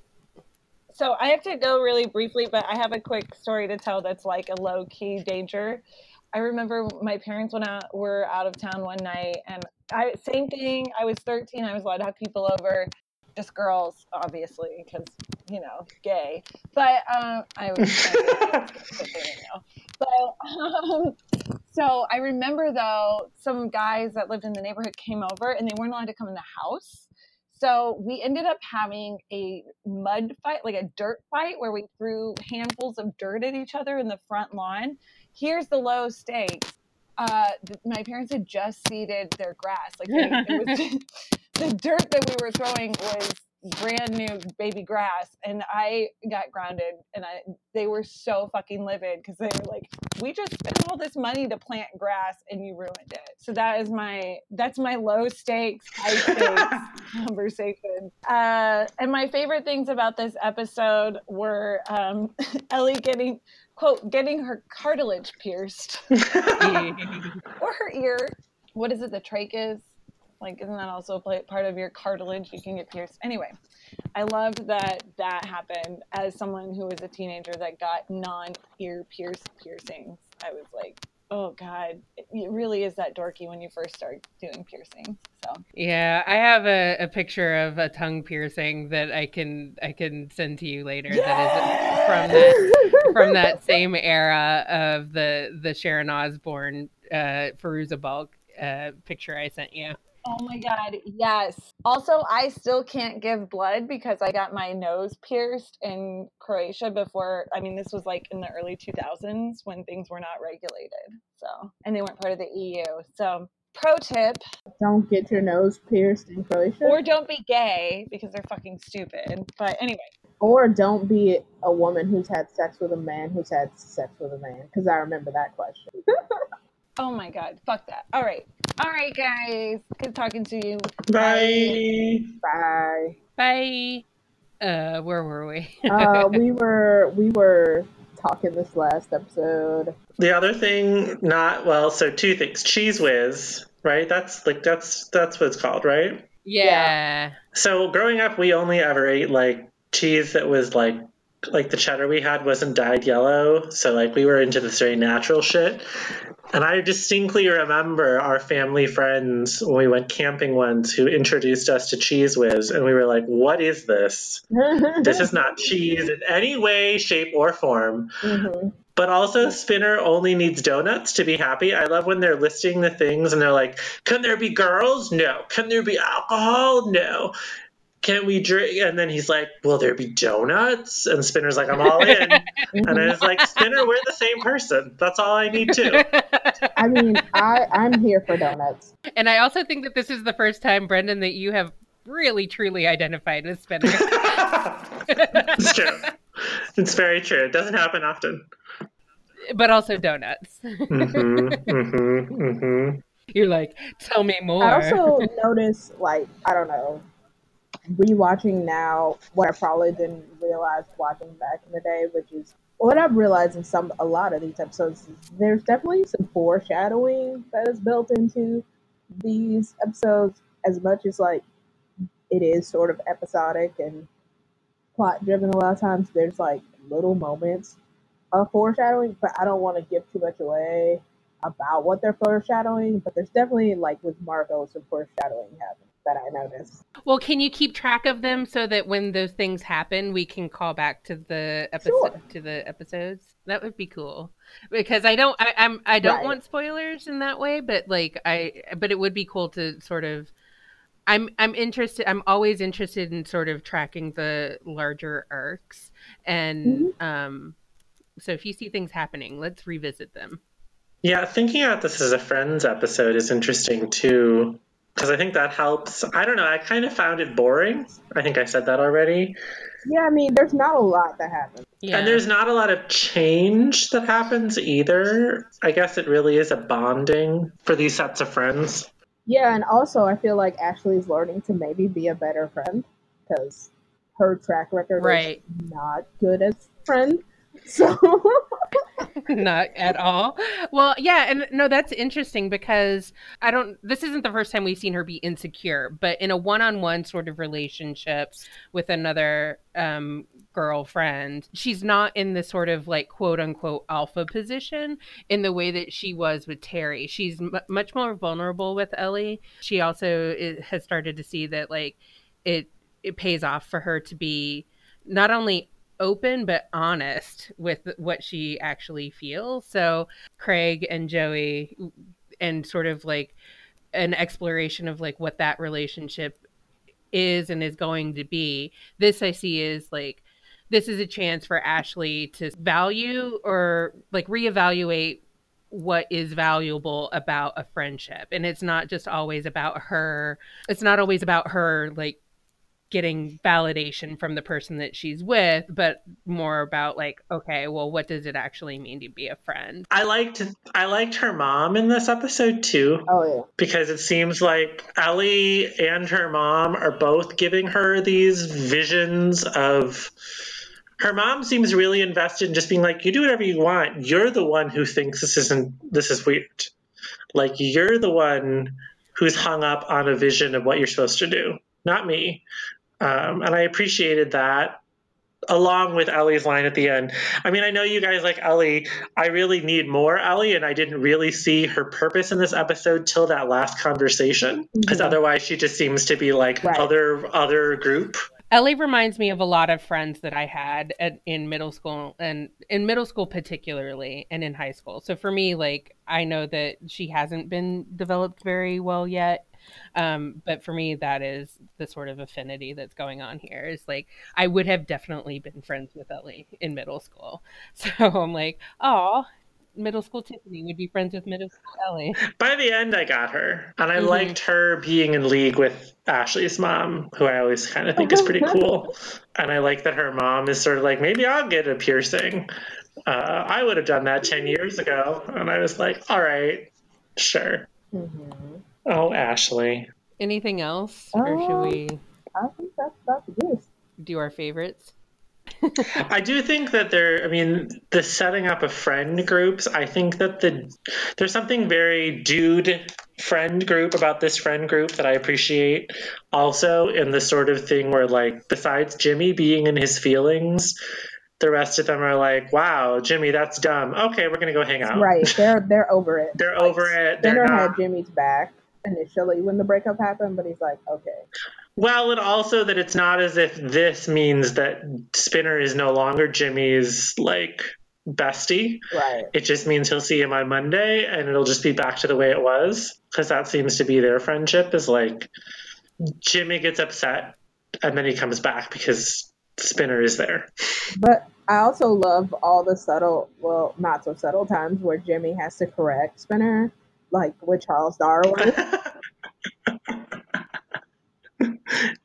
So I have to go really briefly, but I have a quick story to tell that's like a low key danger. I remember my parents went out were out of town one night and I same thing. I was 13. I was allowed to have people over, just girls, obviously, because you know, gay. But um, I was, I was. But um, so I remember though, some guys that lived in the neighborhood came over and they weren't allowed to come in the house. So we ended up having a mud fight, like a dirt fight, where we threw handfuls of dirt at each other in the front lawn. Here's the low stakes. Uh, th- my parents had just seeded their grass. Like they, it was <laughs> <laughs> the dirt that we were throwing was brand new baby grass, and I got grounded. And I they were so fucking livid because they were like, "We just spent all this money to plant grass, and you ruined it." So that is my that's my low stakes, high stakes <laughs> conversation. Uh, and my favorite things about this episode were um, Ellie getting quote getting her cartilage pierced <laughs> <laughs> or her ear. What is it? The trach is like isn't that also part of your cartilage? You can get pierced. Anyway, I loved that that happened as someone who was a teenager that got non-ear pierce piercings. I was like, oh god, it, really is that dorky when you first start doing piercings. So. Yeah i have a, a picture of a tongue piercing that i can i can send to you later that is from that <laughs> from that same era of the the sharon osbourne uh Fairuza Balk uh picture i sent you Oh my god, yes. Also, I still can't give blood because I got my nose pierced in Croatia before. I mean, this was like in the early 2000s when things were not regulated. So, and they weren't part of the EU. So, pro tip, Don't get your nose pierced in Croatia. or don't be gay because they're fucking stupid. But anyway, Or don't be a woman who's had sex with a man who's had sex with a man. Because I remember that question. <laughs> oh my god, fuck that. All right. All right, guys. Good talking to you. bye Bye. bye uh where were we Uh, we <laughs> were we were talking this last episode. the other thing not well so two things Cheez Whiz right that's like that's that's what it's called right yeah So growing up, we only ever ate like cheese that was like like the cheddar we had wasn't dyed yellow. So like we were into this very natural shit. And I distinctly remember our family friends when we went camping once who introduced us to Cheez Whiz, and we were like, "What is this? <laughs> This is not cheese in any way, shape, or form." Mhm. But also, Spinner only needs donuts to be happy. I love when they're listing the things and they're like, "Can there be girls? No. Can there be alcohol? No. Can we drink?" And then he's like, "Will there be donuts?" And Spinner's like, "I'm all in." <laughs> and I was like, "Spinner, we're the same person. That's all I need too." I mean, I I'm here for donuts. and i also think that this is the first time brendan that you have really truly identified as spinner <laughs> it's true. It's very true. It doesn't happen often. but also donuts hmm hmm hmm you're like tell me more I also notice, like, I don't know, rewatching now what I probably didn't realize watching back in the day, which is what I've realized in some a lot of these episodes is there's definitely some foreshadowing that is built into these episodes as much as like it is sort of episodic and plot driven a lot of times there's like little moments of foreshadowing, but I don't want to give too much away about what they're foreshadowing, but there's definitely like with Marco some foreshadowing happening that I noticed. Well, can you keep track of them so that when those things happen, we can call back to the episode Sure. to the episodes? That would be cool because I don't, I, I'm, I don't Right. want spoilers in that way, but like I, but it would be cool to sort of. I'm, I'm interested. I'm always interested in sort of tracking the larger arcs and Mm-hmm. um, So if you see things happening, let's revisit them. Yeah, thinking about this as a Friends episode is interesting too, because I think that helps. I don't know, I kind of found it boring. I think I said that already. Yeah, I mean, there's not a lot that happens. Yeah. And there's not a lot of change that happens either. I guess it really is a bonding for these sets of friends. Yeah, and also I feel like Ashley's learning to maybe be a better friend because her track record Right. is not good as friend. <laughs> So <laughs> not at all. Well, yeah, and no, that's interesting because I don't. This isn't the first time we've seen her be insecure, but in a one-on-one sort of relationship with another um, girlfriend, she's not in the sort of like quote unquote alpha position in the way that she was with Terri. She's m- much more vulnerable with Ellie. She also i has started to see that like it it pays off for her to be not only open but honest with what she actually feels. So Craig and Joey and sort of like an exploration of like what that relationship is and is going to be. This I see is like this is a chance for Ashley to value or like reevaluate what is valuable about a friendship. And it's not just always about her. It's not always about her like getting validation from the person that she's with, but more about like, okay, well, what does it actually mean to be a friend? I liked I liked her mom in this episode too. oh yeah. because it seems like Ellie and her mom are both giving her these visions of her mom seems really invested in just being like you do whatever you want you're the one who thinks this isn't this is weird like you're the one who's hung up on a vision of what you're supposed to do not me um, and i appreciated that along with Ellie's line at the end. I mean, I know you guys like Ellie. I really need more Ellie, and I didn't really see her purpose in this episode till that last conversation, because Mhm. otherwise she just seems to be like Right. other other group. Ellie reminds me of a lot of friends that I had at, in middle school and in middle school particularly and in high school. So for me, like I know that she hasn't been developed very well yet. Um, but for me, that is the sort of affinity that's going on here. Is like I would have definitely been friends with Ellie in middle school. <laughs> So I'm like, oh, middle school Tiffany would be friends with middle school Ellie. By the end, I got her, and I Mhm. liked her being in league with Ashley's mom, who I always kind of think is pretty cool. And I like that her mom is sort of like, maybe I'll get a piercing. Uh, I would have done that ten years ago, and I was like, all right, sure. hmm Oh, Ashley. Anything else, or should Um, we I think that's about the gist. do our favorites? <laughs> I do think that there. I mean, the setting up of friend groups. I think that the there's something very dude friend group about this friend group that I appreciate. Also, in the sort of thing where, like, besides Jimmy being in his feelings, the rest of them are like, "Wow, Jimmy, that's dumb. Okay, we're gonna go hang out." Right. They're they're over it. <laughs> They're Like, over it. They're not. had Jimmy's back initially when the breakup happened, but he's like, okay. Well, and also that it's not as if this means that Spinner is no longer Jimmy's like bestie. Right. It just means he'll see him on Monday and it'll just be back to the way it was. Because that seems to be their friendship is like Jimmy gets upset and then he comes back because Spinner is there. But I also love all the subtle, well, not so subtle times where Jimmy has to correct Spinner, like with Charles Darwin. <laughs>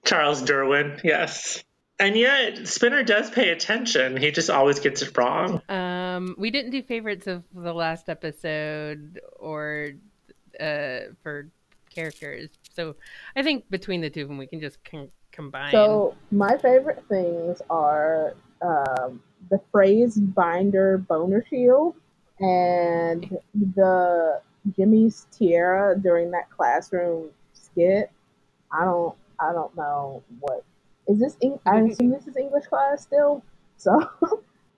Charles Derwin, yes. And yet Spinner does pay attention. He just always gets it wrong. Um, we didn't do favorites of the last episode or uh, for characters, so I think between the two of them, we can just con- combine. So my favorite things are um, the phrase binder boner shield and the Jimmy's tiara during that classroom skit. I don't I don't know what is this Eng- I assume this is English class still. <laughs> So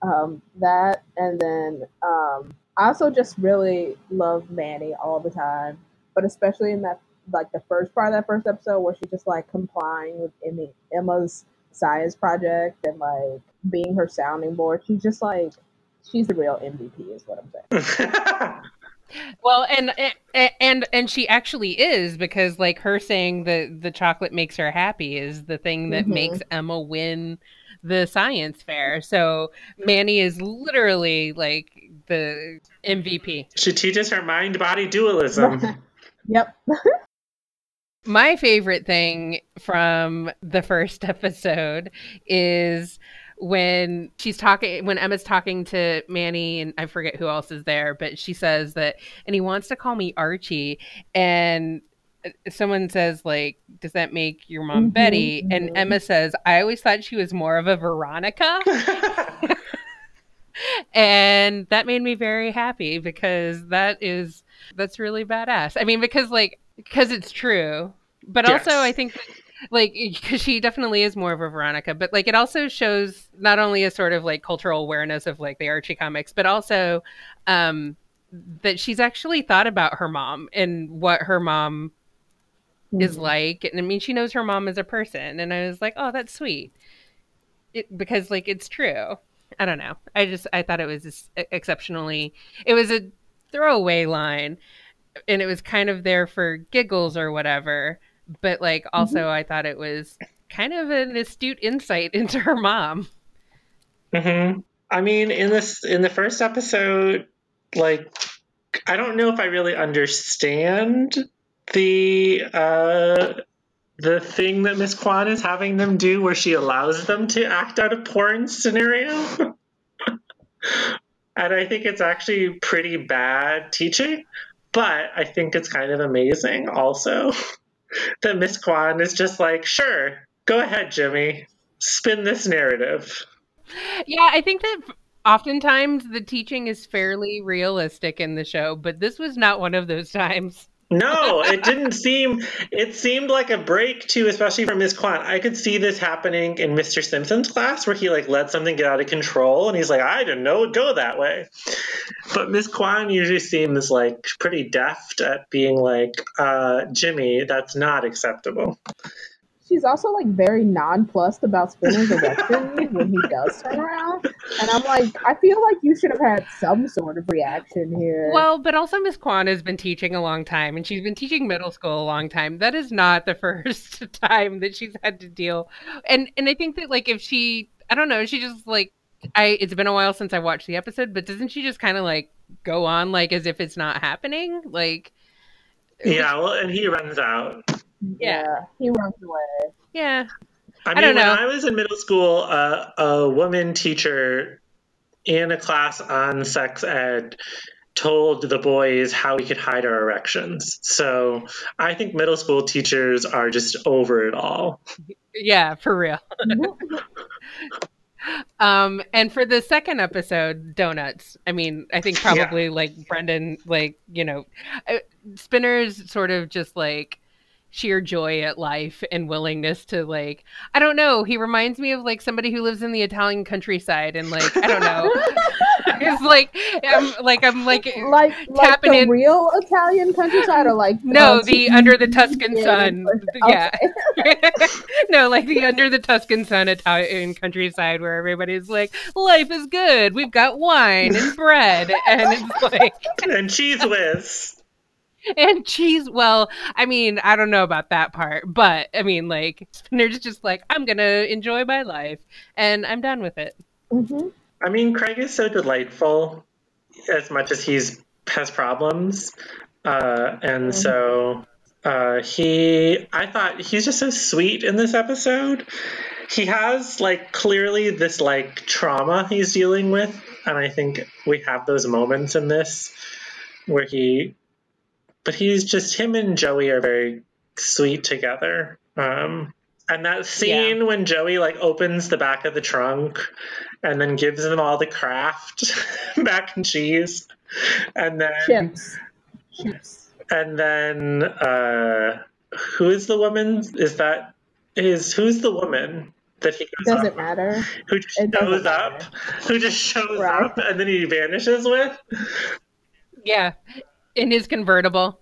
um, that and then um, I also just really love Manny all the time, but especially in that like the first part of that first episode where she's just like complying with Emmy, Emma's science project and like being her sounding board. She's just like she's the real MVP is what I'm saying. <laughs> Well, and and and she actually is because like her saying that the chocolate makes her happy is the thing that Mhm. makes Emma win the science fair. So Manny is literally like the MVP. She teaches her mind body dualism. <laughs> Yep. <laughs> My favorite thing from the first <laughs> episode is when she's talking when Emma's talking to Manny and I forget who else is there, but she says that and he wants to call me Archie and uh, someone says like does that make your mom Mhm, Betty and mhm. Emma says I always thought she was more of a Veronica <laughs> and that made me very happy because that is that's really badass. I mean because like because it's true, but also I think like <laughs> because she definitely is more of a Veronica, but like it also shows not only a sort of like cultural awareness of like the Archie comics, but also um that she's actually thought about her mom and what her mom is Mhm. like. And i mean she knows her mom as a person and i was like oh that's sweet. It, because like it's true. I don't know. I just i thought it was exceptionally it was a throwaway line and it was kind of there for giggles or whatever but like also i thought it was kind of an astute insight <laughs> into her mom. Hmm I mean, in this in the first episode, like I don't know if I really understand the uh, the thing that Miss Kwan is having them do, where she allows them to act out a porn scenario. <laughs> and I think it's actually pretty bad teaching, but I think it's kind of amazing also <laughs> that Miss Kwan is just like, sure, go ahead, Jimmy, spin this narrative. yeah i think that oftentimes the teaching is fairly realistic in the show but this was not one of those times No, it didn't seem. It seemed like a break too, especially for Miss Kwan. I could see this happening in Mr. Simpson's class, where he like let something get out of control, and he's like, "I didn't know it'd go that way." But Miss Kwan usually seems like pretty deft at being like, uh, "Jimmy, that's not acceptable." She's also like very nonplussed about Spinner's erection <laughs> when he does turn around, and I'm like, I feel like you should have had some sort of reaction here. Well, but also Miss Kwan has been teaching a long time, and she's been teaching middle school a long time. That is not the <laughs> first time that she's had to deal, and and I think that like if she, I don't know, she just like I. It's been a while since I watched the episode, but doesn't she just kind of like go on like as if it's not happening? Like, Yeah, well, and he runs out. Yeah, he runs away. yeah, I I mean, don't when. I was in middle school, uh, a woman teacher in a class on sex ed told the boys how we could hide our erections. So I think middle school teachers are just over it all. yeah, for real. <laughs> Um, and for the second episode, donuts. I mean, I think probably like Brendan, like you know, uh, Spinner's sort of just like sheer joy at life and willingness to like I don't know. He reminds me of like somebody who lives in the Italian countryside and like I don't know. <laughs> it's like I'm like I'm like like like tapping the in- real Italian countryside, or like no uh, the under the Tuscan yeah, sun. Yeah. <laughs> no, like the under the Tuscan sun Italian countryside where everybody's like, life is good. We've got wine and bread, and it's like <laughs> and Cheez Whiz. <laughs> and cheese. Well, I mean, I don't know about that part, but I mean, like Spinner's just like, I'm gonna enjoy my life, and I'm done with it. Mhm. I mean, Craig is so delightful as much as he's has problems. Uh, and so uh, he, I thought he's just so sweet in this episode. He has like clearly this like trauma he's dealing with. And I think we have those moments in this where he, but he's just, him and Joey are very sweet together. Um, and that scene when Joey like opens the back of the trunk and then gives them all the Kraft <laughs> mac and cheese, and then Chips. Chips. and then uh, who is the woman? Is that is who's the woman that he goes Doesn't up, matter. who just it doesn't shows up, matter. who just shows Right. up and then he vanishes with? Yeah, in his convertible.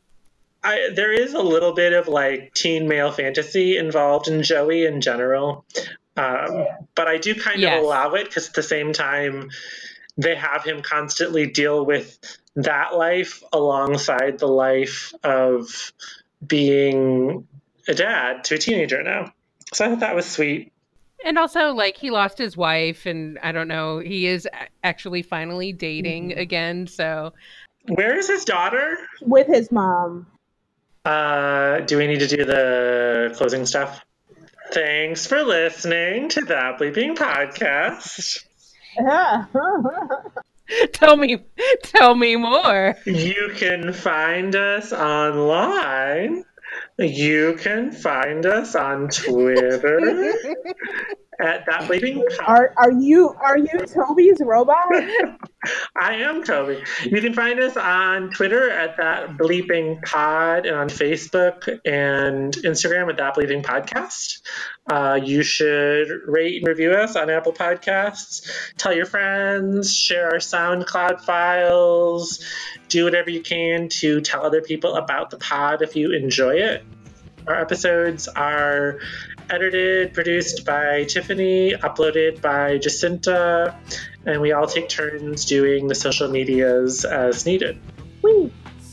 I, there is a little bit of like teen male fantasy involved in Joey in general, um, but I do kind Yes. of allow it because at the same time, they have him constantly deal with that life alongside the life of being a dad to a teenager now. So I thought that was sweet. And also, like, he lost his wife, and I don't know, he is actually finally dating Mm-hmm. again. So, Where is his daughter? with his mom. Uh, do we need to do the closing stuff? Thanks for listening to that Bleeping Podcast. <laughs> tell me, tell me more. You can find us online. You can find us on Twitter <laughs> at that bleeping pod. are are you are you Toby's robot? <laughs> I am Toby. You can find us on Twitter at that bleeping pod and on Facebook and Instagram at that bleeping podcast. Uh, you should rate and review us on Apple Podcasts. Tell your friends, share our SoundCloud files, do whatever you can to tell other people about the pod if you enjoy it. Our episodes are edited, produced by Tiffany, uploaded by Jacinta, and we all take turns doing the social medias as needed. Wait,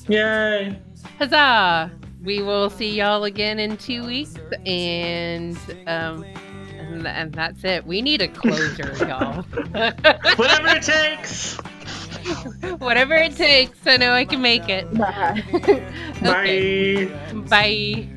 Yay! Huzzah! We will see y'all again in two weeks, and um, and, and that's it. We need a closer, <laughs> y'all. <laughs> Whatever it takes! <laughs> Whatever it takes, I know I can make it. bye. Okay. Bye! Bye.